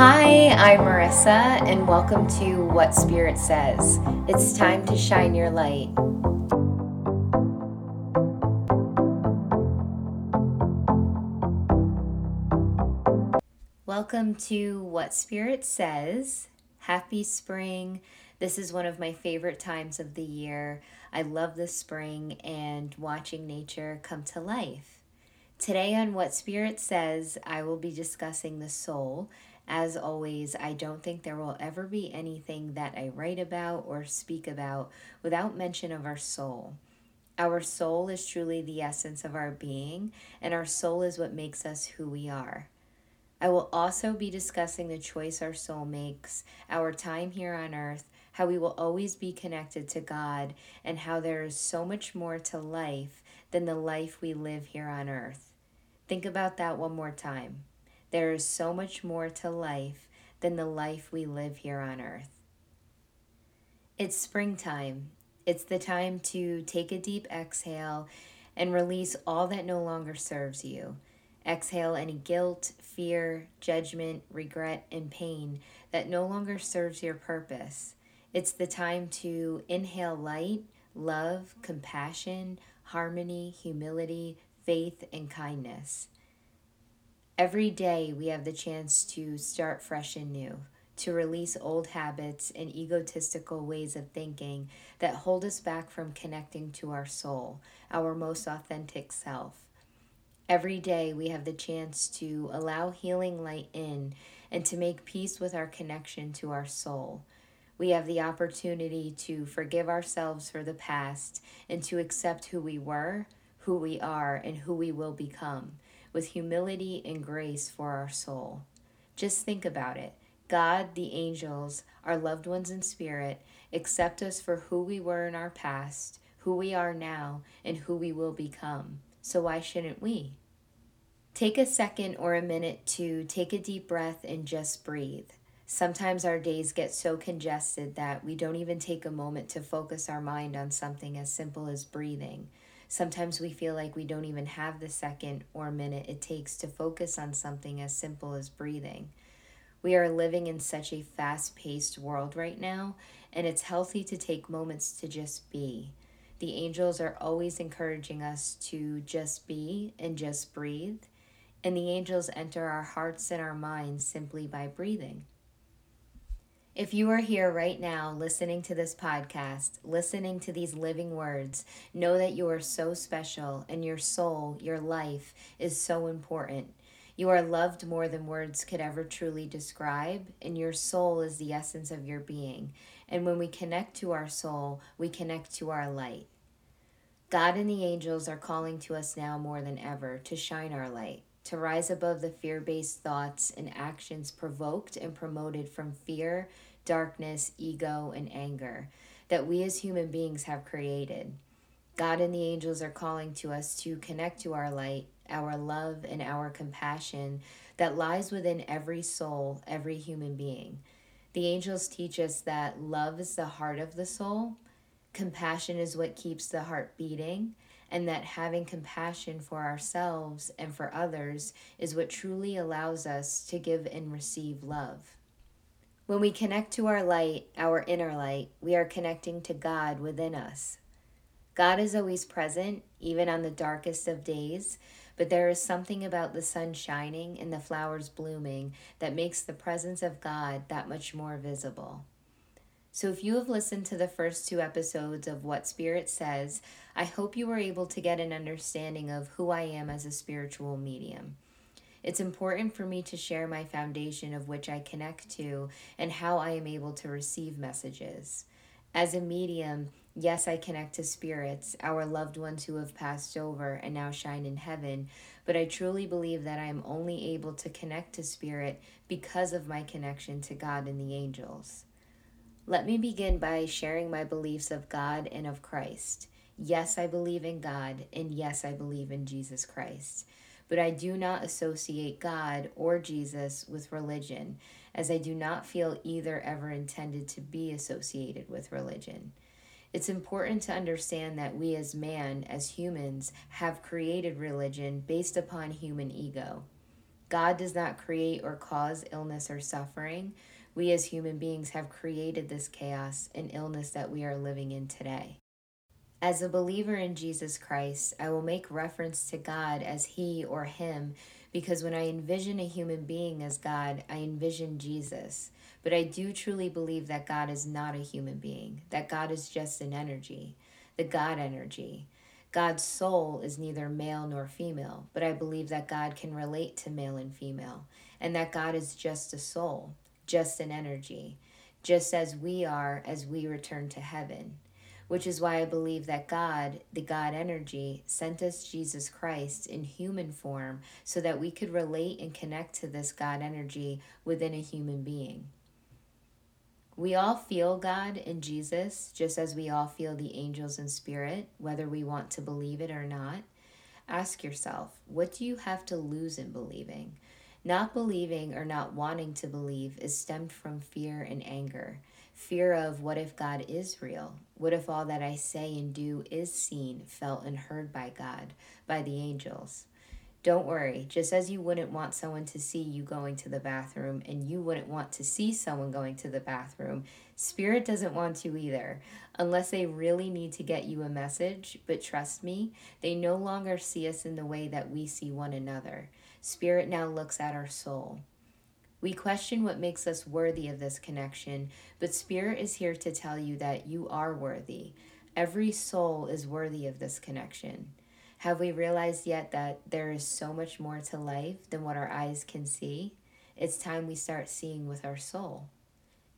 Hi, I'm Marissa, and welcome to What Spirit Says. It's time to shine your light. Welcome to What Spirit Says. Happy spring. This is one of my favorite times of the year. I love the spring and watching nature come to life. Today, on What Spirit Says, I will be discussing the soul. As always, I don't think there will ever be anything that I write about or speak about without mention of our soul. Our soul is truly the essence of our being, and our soul is what makes us who we are. I will also be discussing the choice our soul makes, our time here on earth, how we will always be connected to God, and how there is so much more to life than the life we live here on earth. Think about that one more time. There is so much more to life than the life we live here on earth. It's springtime. It's the time to take a deep exhale and release all that no longer serves you. Exhale any guilt, fear, judgment, regret, and pain that no longer serves your purpose. It's the time to inhale light, love, compassion, harmony, humility, faith, and kindness. Every day we have the chance to start fresh and new, to release old habits and egotistical ways of thinking that hold us back from connecting to our soul, our most authentic self. Every day we have the chance to allow healing light in and to make peace with our connection to our soul. We have the opportunity to forgive ourselves for the past and to accept who we were, who we are, and who we will become with humility and grace for our soul. Just think about it. God, the angels, our loved ones in spirit, accept us for who we were in our past, who we are now, and who we will become. So why shouldn't we? Take a second or a minute to take a deep breath and just breathe. Sometimes our days get so congested that we don't even take a moment to focus our mind on something as simple as breathing. Sometimes we feel like we don't even have the second or minute it takes to focus on something as simple as breathing. We are living in such a fast paced world right now, and it's healthy to take moments to just be. The angels are always encouraging us to just be and just breathe, and the angels enter our hearts and our minds simply by breathing. If you are here right now listening to this podcast, listening to these living words, know that you are so special and your soul, your life is so important. You are loved more than words could ever truly describe, and your soul is the essence of your being. And when we connect to our soul, we connect to our light. God and the angels are calling to us now more than ever to shine our light, to rise above the fear based thoughts and actions provoked and promoted from fear, darkness, ego, and anger that we as human beings have created. God and the angels are calling to us to connect to our light, our love, and our compassion that lies within every soul, every human being. The angels teach us that love is the heart of the soul, compassion is what keeps the heart beating, and that having compassion for ourselves and for others is what truly allows us to give and receive love. When we connect to our light, our inner light, we are connecting to God within us. God is always present, even on the darkest of days, but there is something about the sun shining and the flowers blooming that makes the presence of God that much more visible. So, if you have listened to the first two episodes of What Spirit Says, I hope you were able to get an understanding of who I am as a spiritual medium. It's important for me to share my foundation of which I connect to and how I am able to receive messages. As a medium, yes, I connect to spirits, our loved ones who have passed over and now shine in heaven, but I truly believe that I am only able to connect to spirit because of my connection to God and the angels. Let me begin by sharing my beliefs of God and of Christ. Yes, I believe in God, and yes, I believe in Jesus Christ but I do not associate God or Jesus with religion, as I do not feel either ever intended to be associated with religion. It's important to understand that we as man, as humans, have created religion based upon human ego. God does not create or cause illness or suffering. We as human beings have created this chaos and illness that we are living in today. As a believer in Jesus Christ, I will make reference to God as He or Him because when I envision a human being as God, I envision Jesus. But I do truly believe that God is not a human being, that God is just an energy, the God energy. God's soul is neither male nor female, but I believe that God can relate to male and female, and that God is just a soul, just an energy, just as we are as we return to heaven which is why I believe that God, the God energy, sent us Jesus Christ in human form so that we could relate and connect to this God energy within a human being. We all feel God in Jesus, just as we all feel the angels and spirit, whether we want to believe it or not. Ask yourself, what do you have to lose in believing? Not believing or not wanting to believe is stemmed from fear and anger. Fear of what if God is real? What if all that I say and do is seen, felt, and heard by God, by the angels? Don't worry, just as you wouldn't want someone to see you going to the bathroom and you wouldn't want to see someone going to the bathroom, Spirit doesn't want to either, unless they really need to get you a message. But trust me, they no longer see us in the way that we see one another. Spirit now looks at our soul. We question what makes us worthy of this connection, but Spirit is here to tell you that you are worthy. Every soul is worthy of this connection. Have we realized yet that there is so much more to life than what our eyes can see? It's time we start seeing with our soul.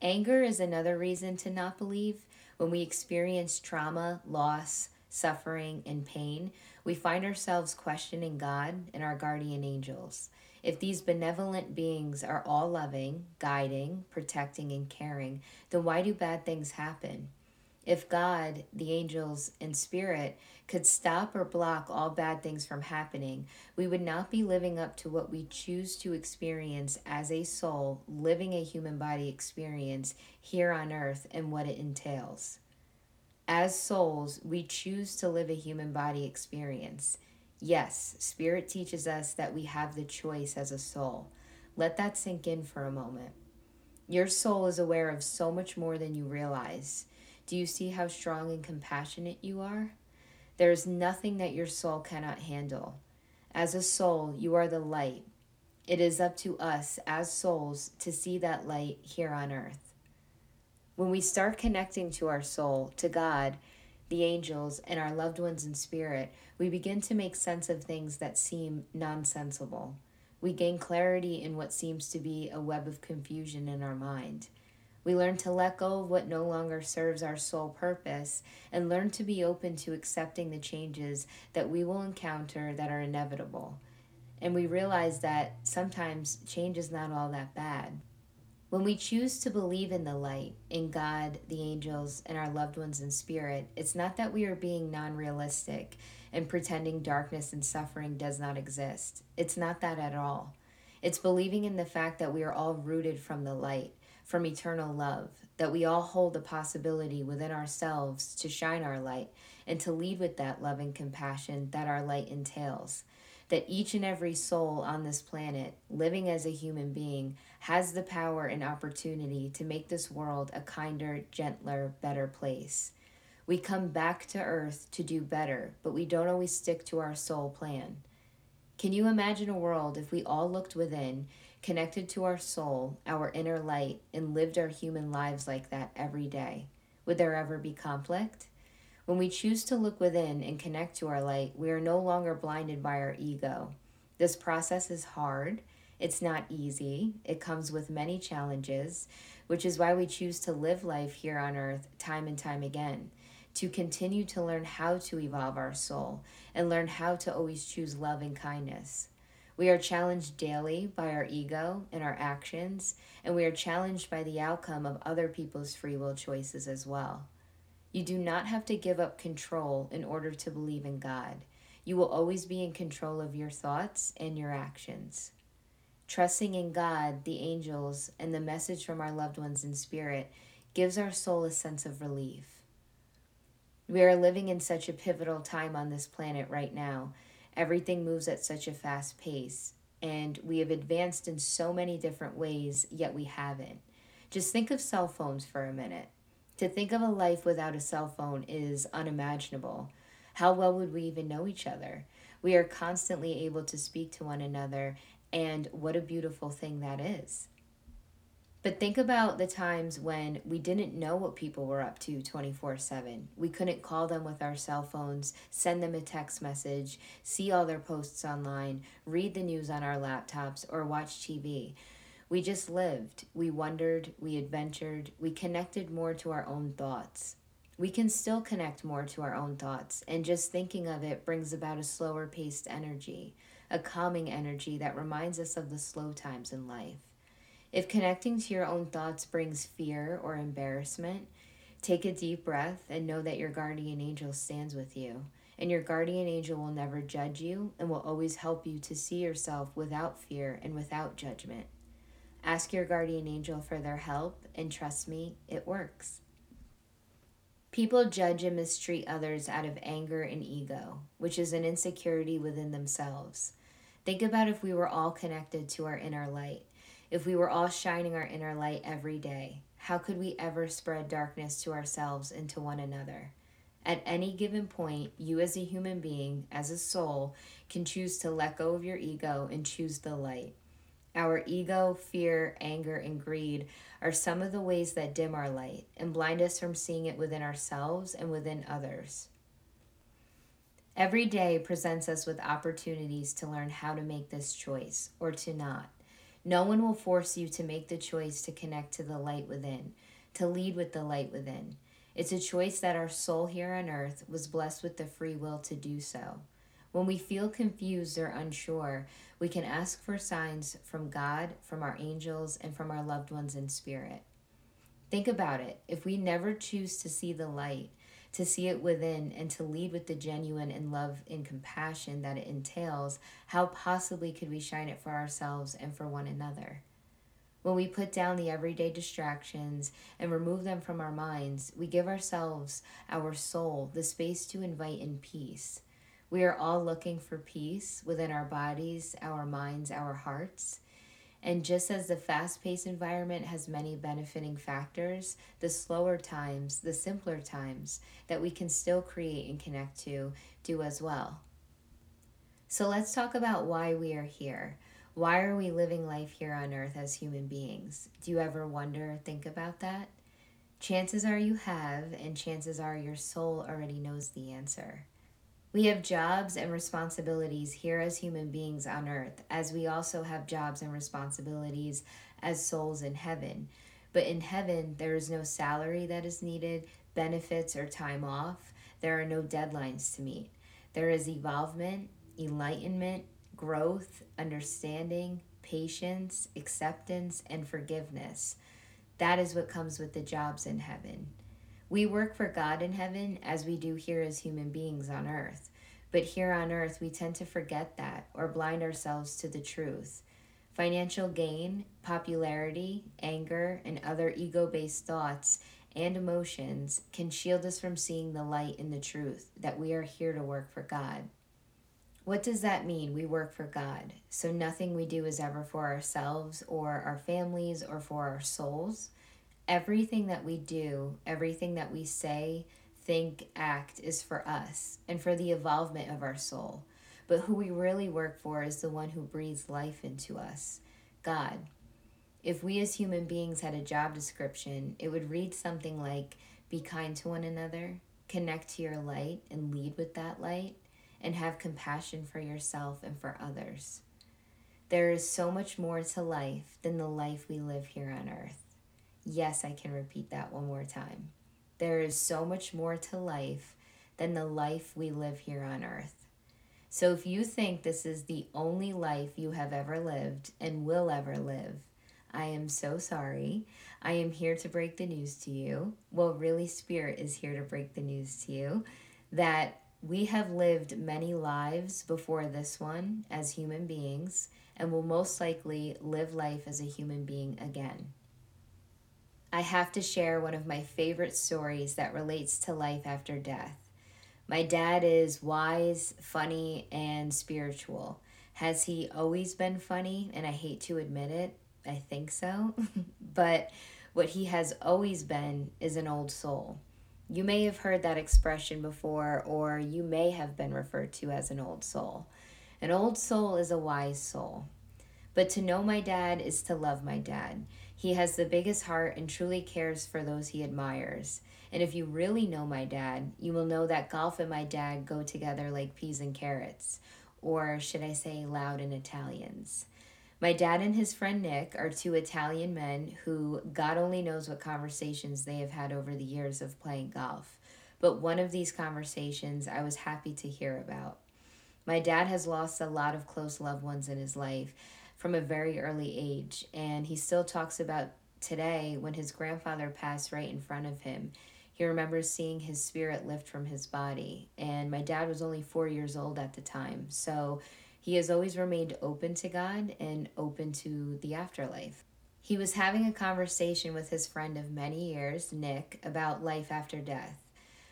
Anger is another reason to not believe. When we experience trauma, loss, suffering, and pain, we find ourselves questioning God and our guardian angels. If these benevolent beings are all loving, guiding, protecting, and caring, then why do bad things happen? If God, the angels, and spirit could stop or block all bad things from happening, we would not be living up to what we choose to experience as a soul, living a human body experience here on earth and what it entails. As souls, we choose to live a human body experience. Yes, Spirit teaches us that we have the choice as a soul. Let that sink in for a moment. Your soul is aware of so much more than you realize. Do you see how strong and compassionate you are? There is nothing that your soul cannot handle. As a soul, you are the light. It is up to us as souls to see that light here on earth. When we start connecting to our soul, to God, the angels, and our loved ones in spirit, we begin to make sense of things that seem nonsensible. We gain clarity in what seems to be a web of confusion in our mind. We learn to let go of what no longer serves our sole purpose and learn to be open to accepting the changes that we will encounter that are inevitable. And we realize that sometimes change is not all that bad. When we choose to believe in the light, in God, the angels, and our loved ones in spirit, it's not that we are being non realistic and pretending darkness and suffering does not exist. It's not that at all. It's believing in the fact that we are all rooted from the light, from eternal love, that we all hold the possibility within ourselves to shine our light and to lead with that love and compassion that our light entails that each and every soul on this planet, living as a human being, has the power and opportunity to make this world a kinder, gentler, better place. We come back to earth to do better, but we don't always stick to our soul plan. Can you imagine a world if we all looked within, connected to our soul, our inner light, and lived our human lives like that every day? Would there ever be conflict? When we choose to look within and connect to our light, we are no longer blinded by our ego. This process is hard. It's not easy. It comes with many challenges, which is why we choose to live life here on earth time and time again, to continue to learn how to evolve our soul and learn how to always choose love and kindness. We are challenged daily by our ego and our actions, and we are challenged by the outcome of other people's free will choices as well. You do not have to give up control in order to believe in God. You will always be in control of your thoughts and your actions. Trusting in God, the angels, and the message from our loved ones in spirit gives our soul a sense of relief. We are living in such a pivotal time on this planet right now. Everything moves at such a fast pace. and we have advanced in so many different ways, yet we haven't. Just think of cell phones for a minute. To think of a life without a cell phone is unimaginable. How well would we even know each other? We are constantly able to speak to one another, and what a beautiful thing that is. But think about the times when we didn't know what people were up to 24 7. We couldn't call them with our cell phones, send them a text message, see all their posts online, read the news on our laptops, or watch TV. We just lived. We wondered, we adventured, we connected more to our own thoughts. We can still connect more to our own thoughts, and just thinking of it brings about a slower paced energy, a calming energy that reminds us of the slow times in life. If connecting to your own thoughts brings fear or embarrassment, take a deep breath and know that your guardian angel stands with you. And your guardian angel will never judge you and will always help you to see yourself without fear and without judgment. Ask your guardian angel for their help, and trust me, it works. People judge and mistreat others out of anger and ego, which is an insecurity within themselves. Think about if we were all connected to our inner light. If we were all shining our inner light every day, how could we ever spread darkness to ourselves and to one another? At any given point, you as a human being, as a soul, can choose to let go of your ego and choose the light. Our ego, fear, anger, and greed are some of the ways that dim our light and blind us from seeing it within ourselves and within others. Every day presents us with opportunities to learn how to make this choice or to not. No one will force you to make the choice to connect to the light within, to lead with the light within. It's a choice that our soul here on earth was blessed with the free will to do so. When we feel confused or unsure, we can ask for signs from God, from our angels, and from our loved ones in spirit. Think about it. If we never choose to see the light, to see it within and to lead with the genuine and love and compassion that it entails, how possibly could we shine it for ourselves and for one another? When we put down the everyday distractions and remove them from our minds, we give ourselves, our soul, the space to invite in peace. We are all looking for peace within our bodies, our minds, our hearts. And just as the fast paced environment has many benefiting factors, the slower times, the simpler times that we can still create and connect to do as well. So let's talk about why we are here. Why are we living life here on earth as human beings? Do you ever wonder or think about that? Chances are you have, and chances are your soul already knows the answer. We have jobs and responsibilities here as human beings on earth, as we also have jobs and responsibilities as souls in heaven. But in heaven, there is no salary that is needed, benefits, or time off. There are no deadlines to meet. There is evolvement, enlightenment, growth, understanding, patience, acceptance, and forgiveness. That is what comes with the jobs in heaven. We work for God in heaven as we do here as human beings on earth. But here on earth, we tend to forget that or blind ourselves to the truth. Financial gain, popularity, anger, and other ego based thoughts and emotions can shield us from seeing the light in the truth that we are here to work for God. What does that mean? We work for God. So nothing we do is ever for ourselves or our families or for our souls everything that we do, everything that we say, think, act is for us and for the evolvement of our soul. But who we really work for is the one who breathes life into us God. If we as human beings had a job description, it would read something like Be kind to one another, connect to your light and lead with that light, and have compassion for yourself and for others. There is so much more to life than the life we live here on earth. Yes, I can repeat that one more time. There is so much more to life than the life we live here on earth. So if you think this is the only life you have ever lived and will ever live, I am so sorry. I am here to break the news to you. Well, really, Spirit is here to break the news to you that we have lived many lives before this one as human beings and will most likely live life as a human being again. I have to share one of my favorite stories that relates to life after death. My dad is wise, funny, and spiritual. Has he always been funny? And I hate to admit it, I think so. but what he has always been is an old soul. You may have heard that expression before, or you may have been referred to as an old soul. An old soul is a wise soul. But to know my dad is to love my dad. He has the biggest heart and truly cares for those he admires. And if you really know my dad, you will know that golf and my dad go together like peas and carrots, or should I say, Loudoun Italians. My dad and his friend Nick are two Italian men who God only knows what conversations they have had over the years of playing golf. But one of these conversations I was happy to hear about. My dad has lost a lot of close loved ones in his life from a very early age, and he still talks about today when his grandfather passed right in front of him. He remembers seeing his spirit lift from his body, and my dad was only four years old at the time, so he has always remained open to God and open to the afterlife. He was having a conversation with his friend of many years, Nick, about life after death.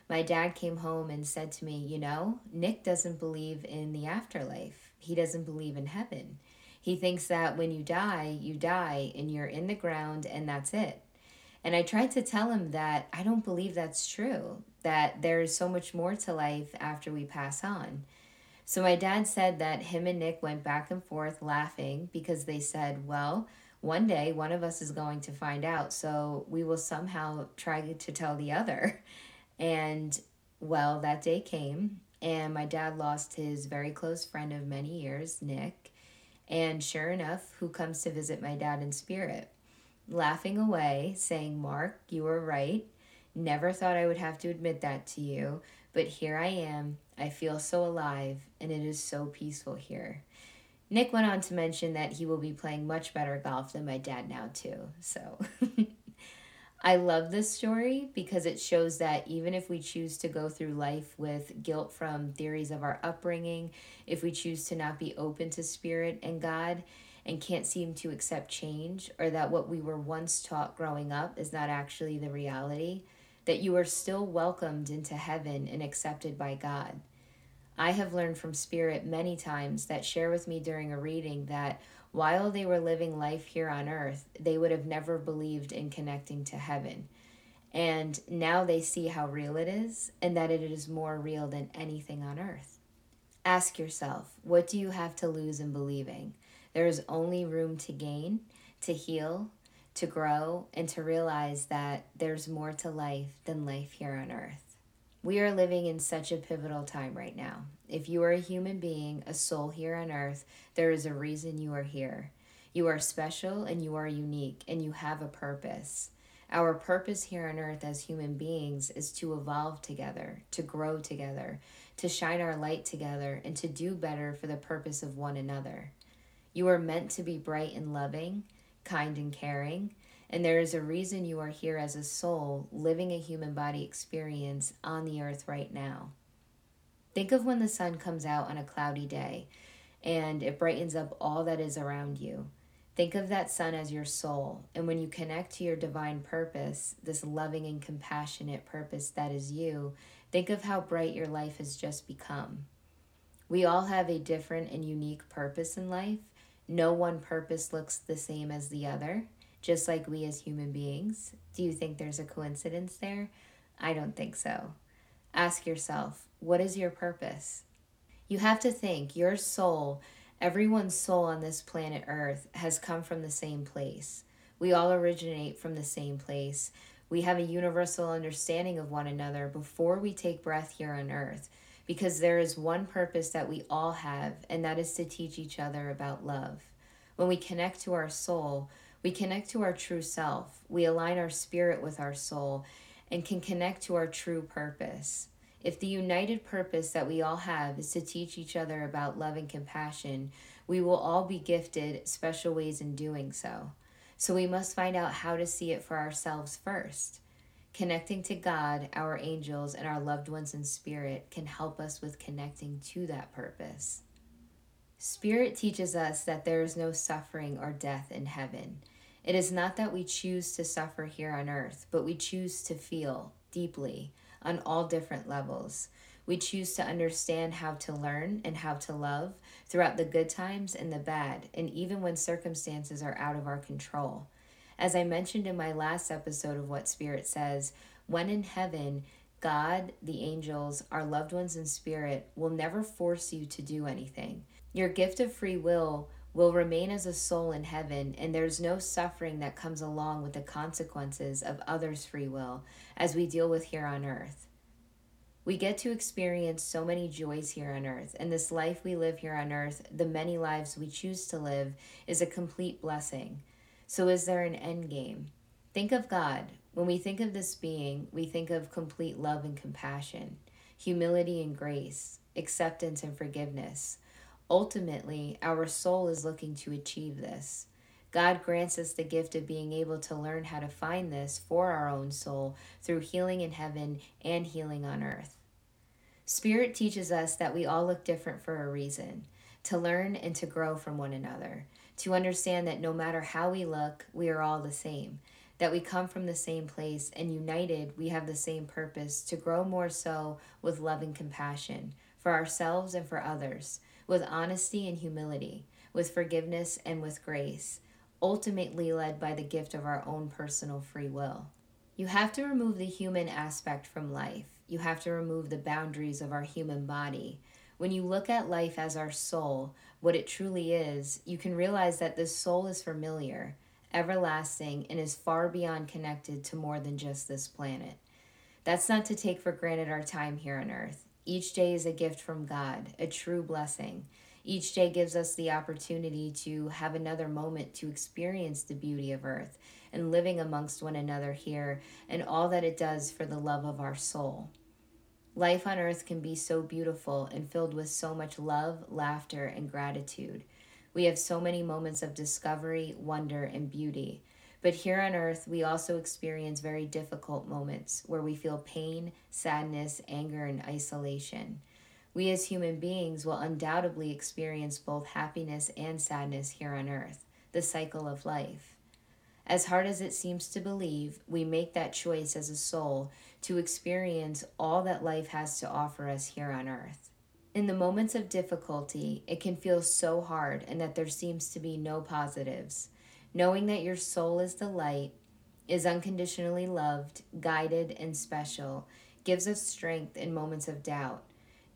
My dad came home and said to me, You know, Nick doesn't believe in the afterlife. He doesn't believe in heaven. He thinks that when you die, you die and you're in the ground and that's it. And I tried to tell him that I don't believe that's true, that there's so much more to life after we pass on. So my dad said that him and Nick went back and forth laughing because they said, well, one day one of us is going to find out, so we will somehow try to tell the other. And well, that day came, and my dad lost his very close friend of many years, Nick. And sure enough, who comes to visit my dad in spirit? Laughing away, saying, Mark, you were right. Never thought I would have to admit that to you, but here I am. I feel so alive, and it is so peaceful here. Nick went on to mention that he will be playing much better golf than my dad now, too. So I love this story because it shows that even if we choose to go through life with guilt from theories of our upbringing, if we choose to not be open to spirit and God, and can't seem to accept change, or that what we were once taught growing up is not actually the reality, that you are still welcomed into heaven and accepted by God. I have learned from Spirit many times that share with me during a reading that while they were living life here on earth, they would have never believed in connecting to heaven. And now they see how real it is and that it is more real than anything on earth. Ask yourself, what do you have to lose in believing? There is only room to gain, to heal, to grow, and to realize that there's more to life than life here on earth. We are living in such a pivotal time right now. If you are a human being, a soul here on earth, there is a reason you are here. You are special and you are unique and you have a purpose. Our purpose here on earth as human beings is to evolve together, to grow together, to shine our light together, and to do better for the purpose of one another. You are meant to be bright and loving, kind, and caring. And there is a reason you are here as a soul living a human body experience on the earth right now. Think of when the sun comes out on a cloudy day and it brightens up all that is around you. Think of that sun as your soul. And when you connect to your divine purpose, this loving and compassionate purpose that is you, think of how bright your life has just become. We all have a different and unique purpose in life, no one purpose looks the same as the other, just like we as human beings. Do you think there's a coincidence there? I don't think so. Ask yourself, what is your purpose? You have to think your soul, everyone's soul on this planet Earth, has come from the same place. We all originate from the same place. We have a universal understanding of one another before we take breath here on Earth because there is one purpose that we all have, and that is to teach each other about love. When we connect to our soul, we connect to our true self. We align our spirit with our soul and can connect to our true purpose. If the united purpose that we all have is to teach each other about love and compassion, we will all be gifted special ways in doing so. So we must find out how to see it for ourselves first. Connecting to God, our angels, and our loved ones in spirit can help us with connecting to that purpose. Spirit teaches us that there is no suffering or death in heaven. It is not that we choose to suffer here on earth, but we choose to feel deeply on all different levels. We choose to understand how to learn and how to love throughout the good times and the bad, and even when circumstances are out of our control. As I mentioned in my last episode of What Spirit Says, when in heaven, God, the angels, our loved ones in spirit will never force you to do anything. Your gift of free will will remain as a soul in heaven, and there's no suffering that comes along with the consequences of others' free will as we deal with here on earth. We get to experience so many joys here on earth, and this life we live here on earth, the many lives we choose to live, is a complete blessing. So, is there an end game? Think of God. When we think of this being, we think of complete love and compassion, humility and grace, acceptance and forgiveness. Ultimately, our soul is looking to achieve this. God grants us the gift of being able to learn how to find this for our own soul through healing in heaven and healing on earth. Spirit teaches us that we all look different for a reason to learn and to grow from one another, to understand that no matter how we look, we are all the same, that we come from the same place, and united, we have the same purpose to grow more so with love and compassion for ourselves and for others, with honesty and humility, with forgiveness and with grace, ultimately led by the gift of our own personal free will. You have to remove the human aspect from life you have to remove the boundaries of our human body. When you look at life as our soul, what it truly is, you can realize that this soul is familiar, everlasting, and is far beyond connected to more than just this planet. That's not to take for granted our time here on earth. Each day is a gift from God, a true blessing. Each day gives us the opportunity to have another moment to experience the beauty of earth and living amongst one another here and all that it does for the love of our soul. Life on earth can be so beautiful and filled with so much love, laughter, and gratitude. We have so many moments of discovery, wonder, and beauty. But here on earth, we also experience very difficult moments where we feel pain, sadness, anger, and isolation. We as human beings will undoubtedly experience both happiness and sadness here on earth, the cycle of life. As hard as it seems to believe, we make that choice as a soul to experience all that life has to offer us here on earth. In the moments of difficulty, it can feel so hard and that there seems to be no positives. Knowing that your soul is the light, is unconditionally loved, guided, and special gives us strength in moments of doubt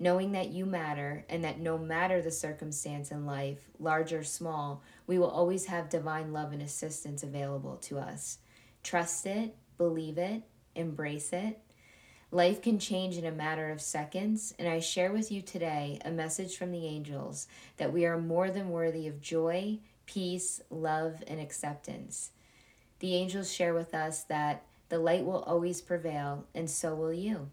knowing that you matter and that no matter the circumstance in life, large or small, we will always have divine love and assistance available to us. Trust it, believe it, embrace it. Life can change in a matter of seconds, and I share with you today a message from the angels that we are more than worthy of joy, peace, love, and acceptance. The angels share with us that the light will always prevail, and so will you.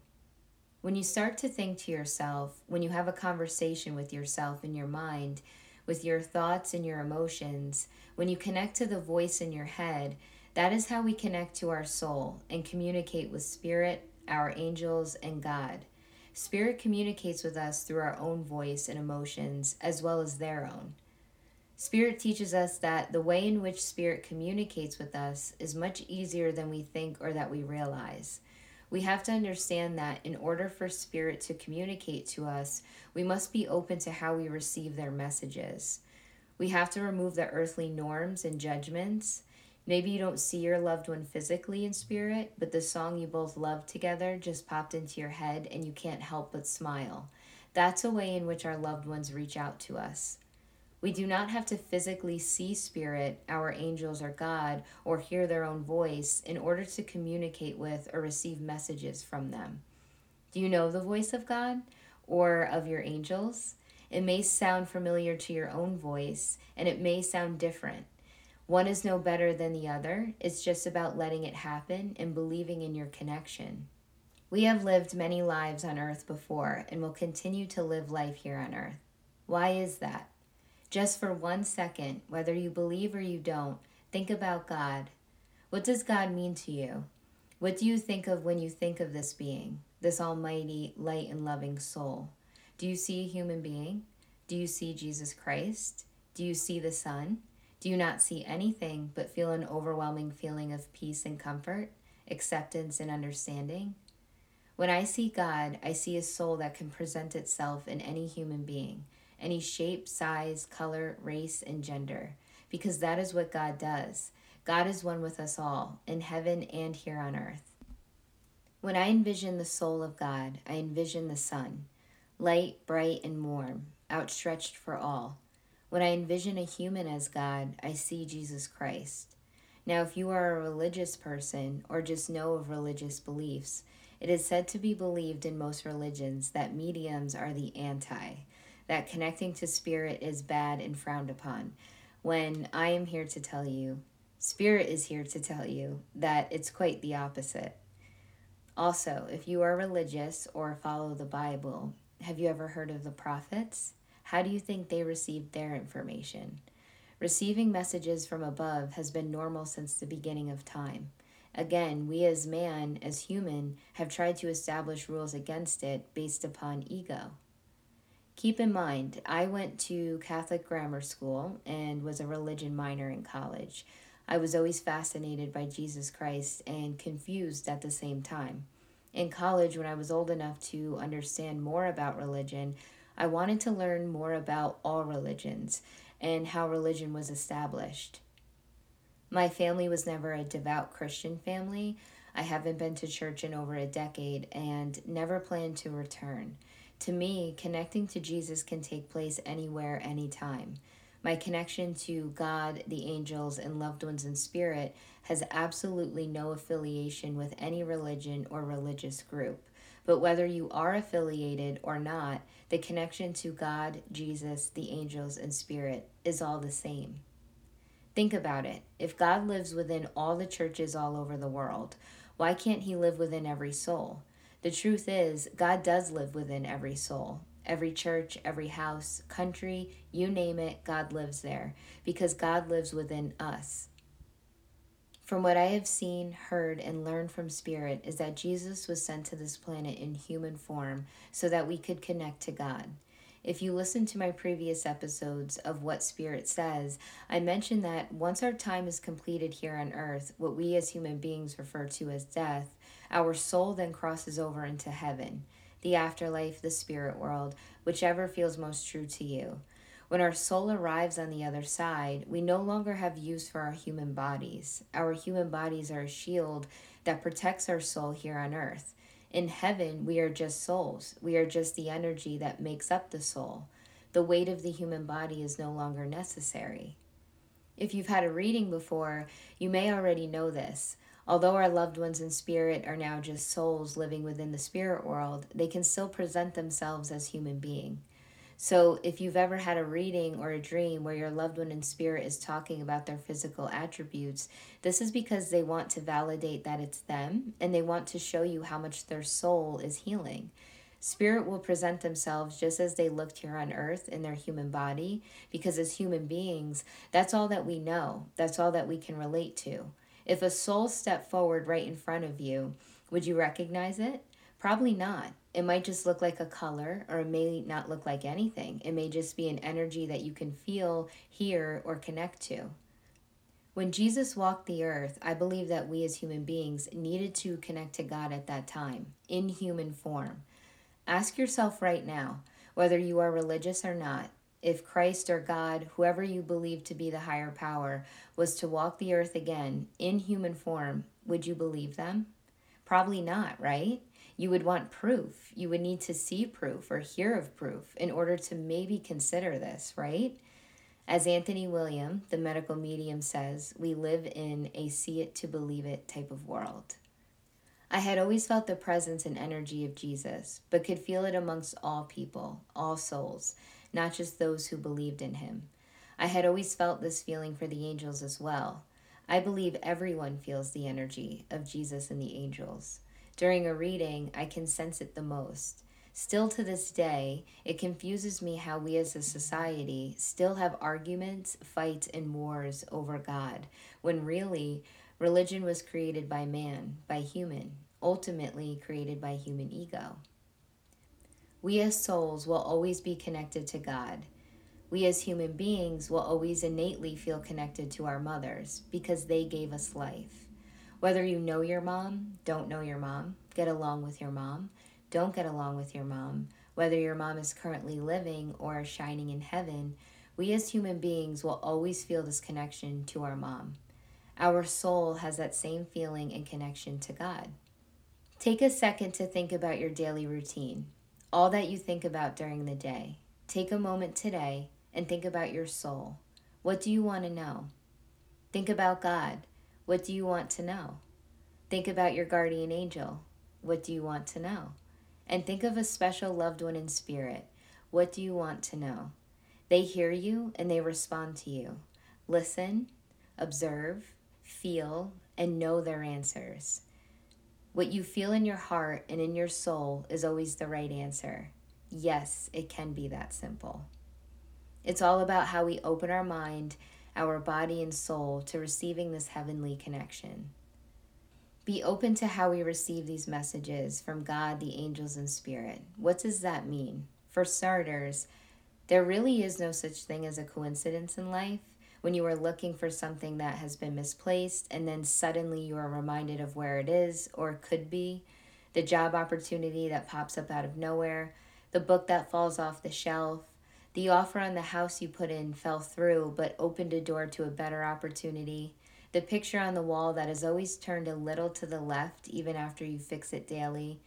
When you start to think to yourself, when you have a conversation with yourself in your mind, with your thoughts and your emotions, when you connect to the voice in your head, that is how we connect to our soul and communicate with Spirit, our angels, and God. Spirit communicates with us through our own voice and emotions as well as their own. Spirit teaches us that the way in which Spirit communicates with us is much easier than we think or that we realize. We have to understand that in order for Spirit to communicate to us, we must be open to how we receive their messages. We have to remove the earthly norms and judgments. Maybe you don't see your loved one physically in spirit, but the song you both love together just popped into your head and you can't help but smile. That's a way in which our loved ones reach out to us. We do not have to physically see Spirit, our angels, or God, or hear their own voice in order to communicate with or receive messages from them. Do you know the voice of God or of your angels? It may sound familiar to your own voice, and it may sound different. One is no better than the other. It's just about letting it happen and believing in your connection. We have lived many lives on earth before and will continue to live life here on earth. Why is that? Just for one second, whether you believe or you don't, think about God. What does God mean to you? What do you think of when you think of this being, this almighty, light, and loving soul? Do you see a human being? Do you see Jesus Christ? Do you see the Son? Do you not see anything but feel an overwhelming feeling of peace and comfort, acceptance and understanding? When I see God, I see a soul that can present itself in any human being, any shape, size, color, race, and gender, because that is what God does. God is one with us all, in heaven and here on earth. When I envision the soul of God, I envision the sun, light, bright, and warm, outstretched for all. When I envision a human as God, I see Jesus Christ. Now, if you are a religious person or just know of religious beliefs, it is said to be believed in most religions that mediums are the anti, that connecting to spirit is bad and frowned upon. When I am here to tell you, Spirit is here to tell you that it's quite the opposite. Also, if you are religious or follow the Bible, have you ever heard of the prophets? How do you think they received their information? Receiving messages from above has been normal since the beginning of time. Again, we as man, as human, have tried to establish rules against it based upon ego. Keep in mind, I went to Catholic grammar school and was a religion minor in college. I was always fascinated by Jesus Christ and confused at the same time. In college, when I was old enough to understand more about religion, I wanted to learn more about all religions and how religion was established. My family was never a devout Christian family. I haven't been to church in over a decade and never plan to return. To me, connecting to Jesus can take place anywhere, anytime. My connection to God, the angels, and loved ones in spirit has absolutely no affiliation with any religion or religious group. But whether you are affiliated or not, the connection to God, Jesus, the angels, and spirit is all the same. Think about it. If God lives within all the churches all over the world, why can't He live within every soul? The truth is, God does live within every soul. Every church, every house, country, you name it, God lives there because God lives within us. From what I have seen, heard, and learned from Spirit, is that Jesus was sent to this planet in human form so that we could connect to God. If you listen to my previous episodes of What Spirit Says, I mentioned that once our time is completed here on earth, what we as human beings refer to as death, our soul then crosses over into heaven the afterlife, the spirit world, whichever feels most true to you. When our soul arrives on the other side, we no longer have use for our human bodies. Our human bodies are a shield that protects our soul here on earth. In heaven, we are just souls. We are just the energy that makes up the soul. The weight of the human body is no longer necessary. If you've had a reading before, you may already know this. Although our loved ones in spirit are now just souls living within the spirit world, they can still present themselves as human being. So, if you've ever had a reading or a dream where your loved one in spirit is talking about their physical attributes, this is because they want to validate that it's them and they want to show you how much their soul is healing. Spirit will present themselves just as they looked here on earth in their human body, because as human beings, that's all that we know, that's all that we can relate to. If a soul stepped forward right in front of you, would you recognize it? Probably not. It might just look like a color, or it may not look like anything. It may just be an energy that you can feel, hear, or connect to. When Jesus walked the earth, I believe that we as human beings needed to connect to God at that time, in human form. Ask yourself right now, whether you are religious or not, if Christ or God, whoever you believe to be the higher power, was to walk the earth again in human form, would you believe them? Probably not, right? You would want proof. You would need to see proof or hear of proof in order to maybe consider this, right? As Anthony William, the medical medium, says, we live in a see it to believe it type of world. I had always felt the presence and energy of Jesus, but could feel it amongst all people, all souls not just those who believed in him. I had always felt this feeling for the angels as well. I believe everyone feels the energy of Jesus and the angels. During a reading, I can sense it the most. Still to this day, it confuses me how we as a society still have arguments, fights, and wars over God, when really, religion was created by man, by human, ultimately created by human ego. We as souls will always be connected to God. We as human beings will always innately feel connected to our mothers because they gave us life. Whether you know your mom, don't know your mom, get along with your mom, don't get along with your mom, whether your mom is currently living or shining in heaven, we as human beings will always feel this connection to our mom. Our soul has that same feeling and connection to God. Take a second to think about your daily routine, all that you think about during the day. Take a moment today and think about your soul. What do you want to know? Think about God. What do you want to know? Think about your guardian angel. What do you want to know? And think of a special loved one in spirit. What do you want to know? They hear you and they respond to you. Listen, observe, feel, and know their answers. What you feel in your heart and in your soul is always the right answer. Yes, it can be that simple. It's all about how we open our mind, our body, and soul to receiving this heavenly connection. Be open to how we receive these messages from God, the angels, and spirit. What does that mean? For starters, there really is no such thing as a coincidence in life when you are looking for something that has been misplaced and then suddenly you are reminded of where it is or could be, the job opportunity that pops up out of nowhere, the book that falls off the shelf, the offer on the house you put in fell through but opened a door to a better opportunity, the picture on the wall that is always turned a little to the left even after you fix it daily.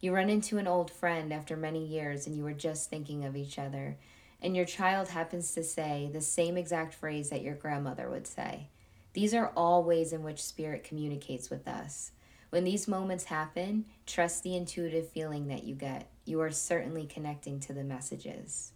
You run into an old friend after many years and you are just thinking of each other and your child happens to say the same exact phrase that your grandmother would say. These are all ways in which spirit communicates with us. When these moments happen, trust the intuitive feeling that you get. You are certainly connecting to the messages.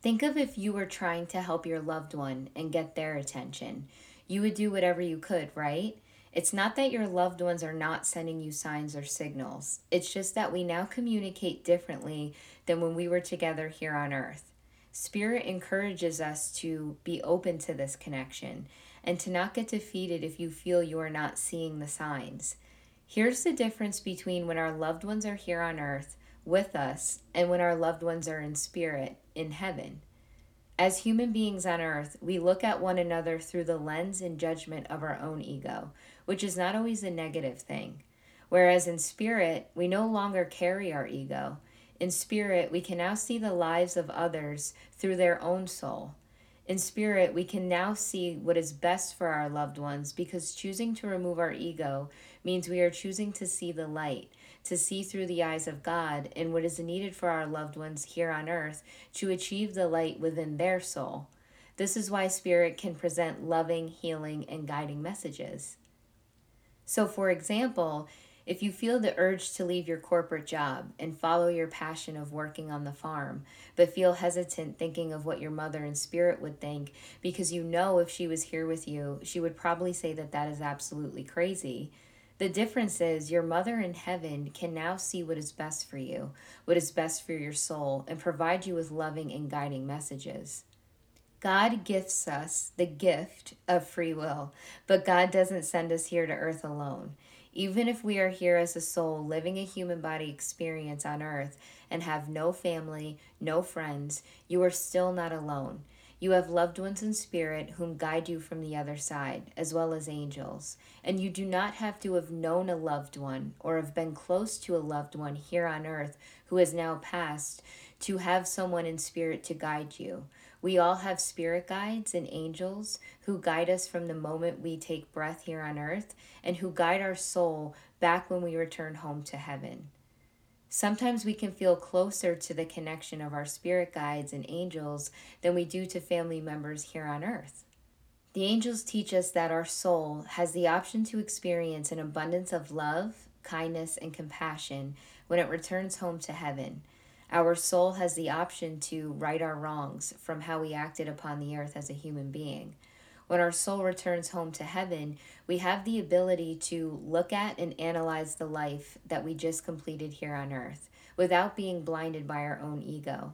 Think of if you were trying to help your loved one and get their attention. You would do whatever you could, right? It's not that your loved ones are not sending you signs or signals. It's just that we now communicate differently than when we were together here on earth. Spirit encourages us to be open to this connection and to not get defeated if you feel you are not seeing the signs. Here's the difference between when our loved ones are here on earth with us and when our loved ones are in spirit in heaven. As human beings on earth, we look at one another through the lens and judgment of our own ego, which is not always a negative thing. Whereas in spirit, we no longer carry our ego in spirit, we can now see the lives of others through their own soul. In spirit, we can now see what is best for our loved ones because choosing to remove our ego means we are choosing to see the light, to see through the eyes of God and what is needed for our loved ones here on earth to achieve the light within their soul. This is why Spirit can present loving, healing, and guiding messages. So, for example, if you feel the urge to leave your corporate job and follow your passion of working on the farm, but feel hesitant thinking of what your mother in spirit would think because you know if she was here with you, she would probably say that that is absolutely crazy. The difference is your mother in heaven can now see what is best for you, what is best for your soul, and provide you with loving and guiding messages. God gifts us the gift of free will, but God doesn't send us here to earth alone. Even if we are here as a soul living a human body experience on earth and have no family, no friends, you are still not alone. You have loved ones in spirit whom guide you from the other side, as well as angels. And you do not have to have known a loved one or have been close to a loved one here on earth who has now passed to have someone in spirit to guide you. We all have spirit guides and angels who guide us from the moment we take breath here on earth and who guide our soul back when we return home to heaven. Sometimes we can feel closer to the connection of our spirit guides and angels than we do to family members here on earth. The angels teach us that our soul has the option to experience an abundance of love, kindness, and compassion when it returns home to heaven our soul has the option to right our wrongs from how we acted upon the earth as a human being. When our soul returns home to heaven, we have the ability to look at and analyze the life that we just completed here on earth without being blinded by our own ego.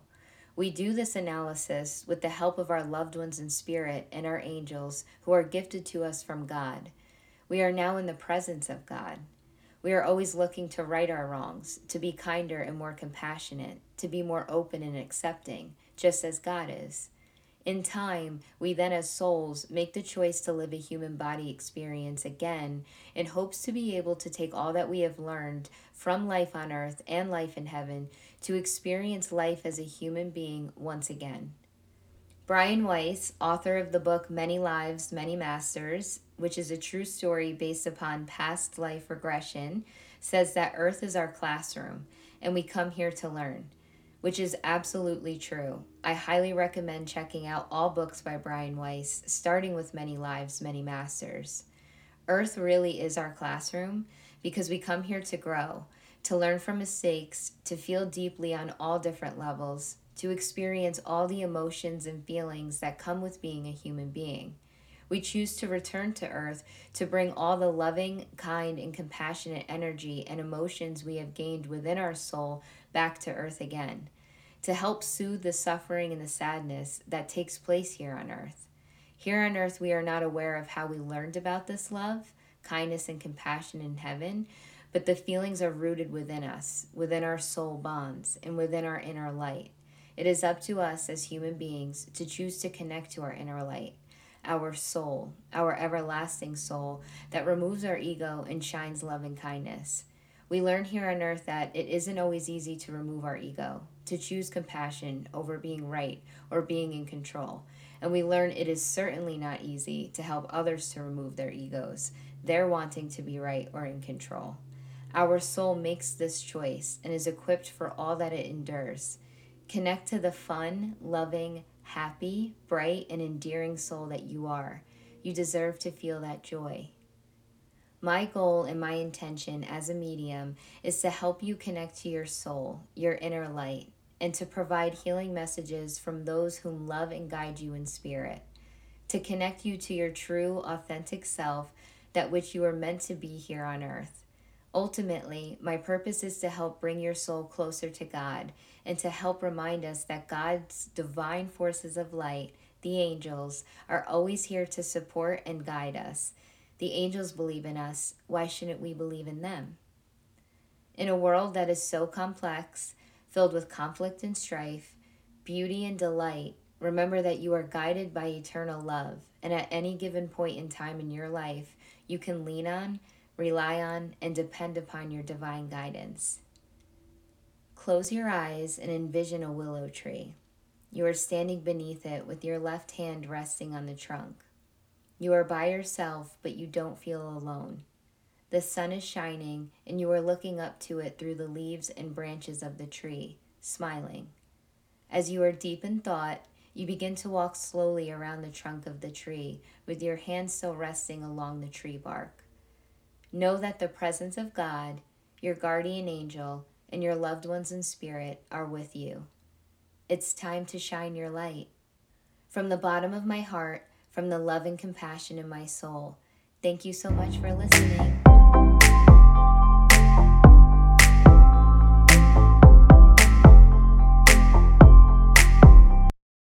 We do this analysis with the help of our loved ones in spirit and our angels who are gifted to us from God. We are now in the presence of God. We are always looking to right our wrongs, to be kinder and more compassionate, to be more open and accepting, just as God is. In time, we then, as souls, make the choice to live a human body experience again in hopes to be able to take all that we have learned from life on earth and life in heaven to experience life as a human being once again. Brian Weiss, author of the book Many Lives, Many Masters, which is a true story based upon past life regression, says that Earth is our classroom and we come here to learn which is absolutely true. I highly recommend checking out all books by Brian Weiss, starting with Many Lives, Many Masters. Earth really is our classroom because we come here to grow, to learn from mistakes, to feel deeply on all different levels, to experience all the emotions and feelings that come with being a human being. We choose to return to Earth to bring all the loving, kind, and compassionate energy and emotions we have gained within our soul back to Earth again, to help soothe the suffering and the sadness that takes place here on Earth. Here on Earth, we are not aware of how we learned about this love, kindness, and compassion in heaven, but the feelings are rooted within us, within our soul bonds, and within our inner light. It is up to us as human beings to choose to connect to our inner light our soul, our everlasting soul that removes our ego and shines love and kindness. We learn here on earth that it isn't always easy to remove our ego, to choose compassion over being right or being in control. And we learn it is certainly not easy to help others to remove their egos, their wanting to be right or in control. Our soul makes this choice and is equipped for all that it endures. Connect to the fun, loving, happy, bright, and endearing soul that you are. You deserve to feel that joy. My goal and my intention as a medium is to help you connect to your soul, your inner light, and to provide healing messages from those whom love and guide you in spirit, to connect you to your true, authentic self, that which you are meant to be here on earth. Ultimately, my purpose is to help bring your soul closer to God and to help remind us that God's divine forces of light, the angels, are always here to support and guide us. The angels believe in us. Why shouldn't we believe in them? In a world that is so complex, filled with conflict and strife, beauty and delight, remember that you are guided by eternal love. And at any given point in time in your life, you can lean on rely on, and depend upon your divine guidance. Close your eyes and envision a willow tree. You are standing beneath it with your left hand resting on the trunk. You are by yourself, but you don't feel alone. The sun is shining, and you are looking up to it through the leaves and branches of the tree, smiling. As you are deep in thought, you begin to walk slowly around the trunk of the tree, with your hand still resting along the tree bark. Know that the presence of God, your guardian angel, and your loved ones in spirit are with you. It's time to shine your light. From the bottom of my heart, from the love and compassion in my soul, thank you so much for listening.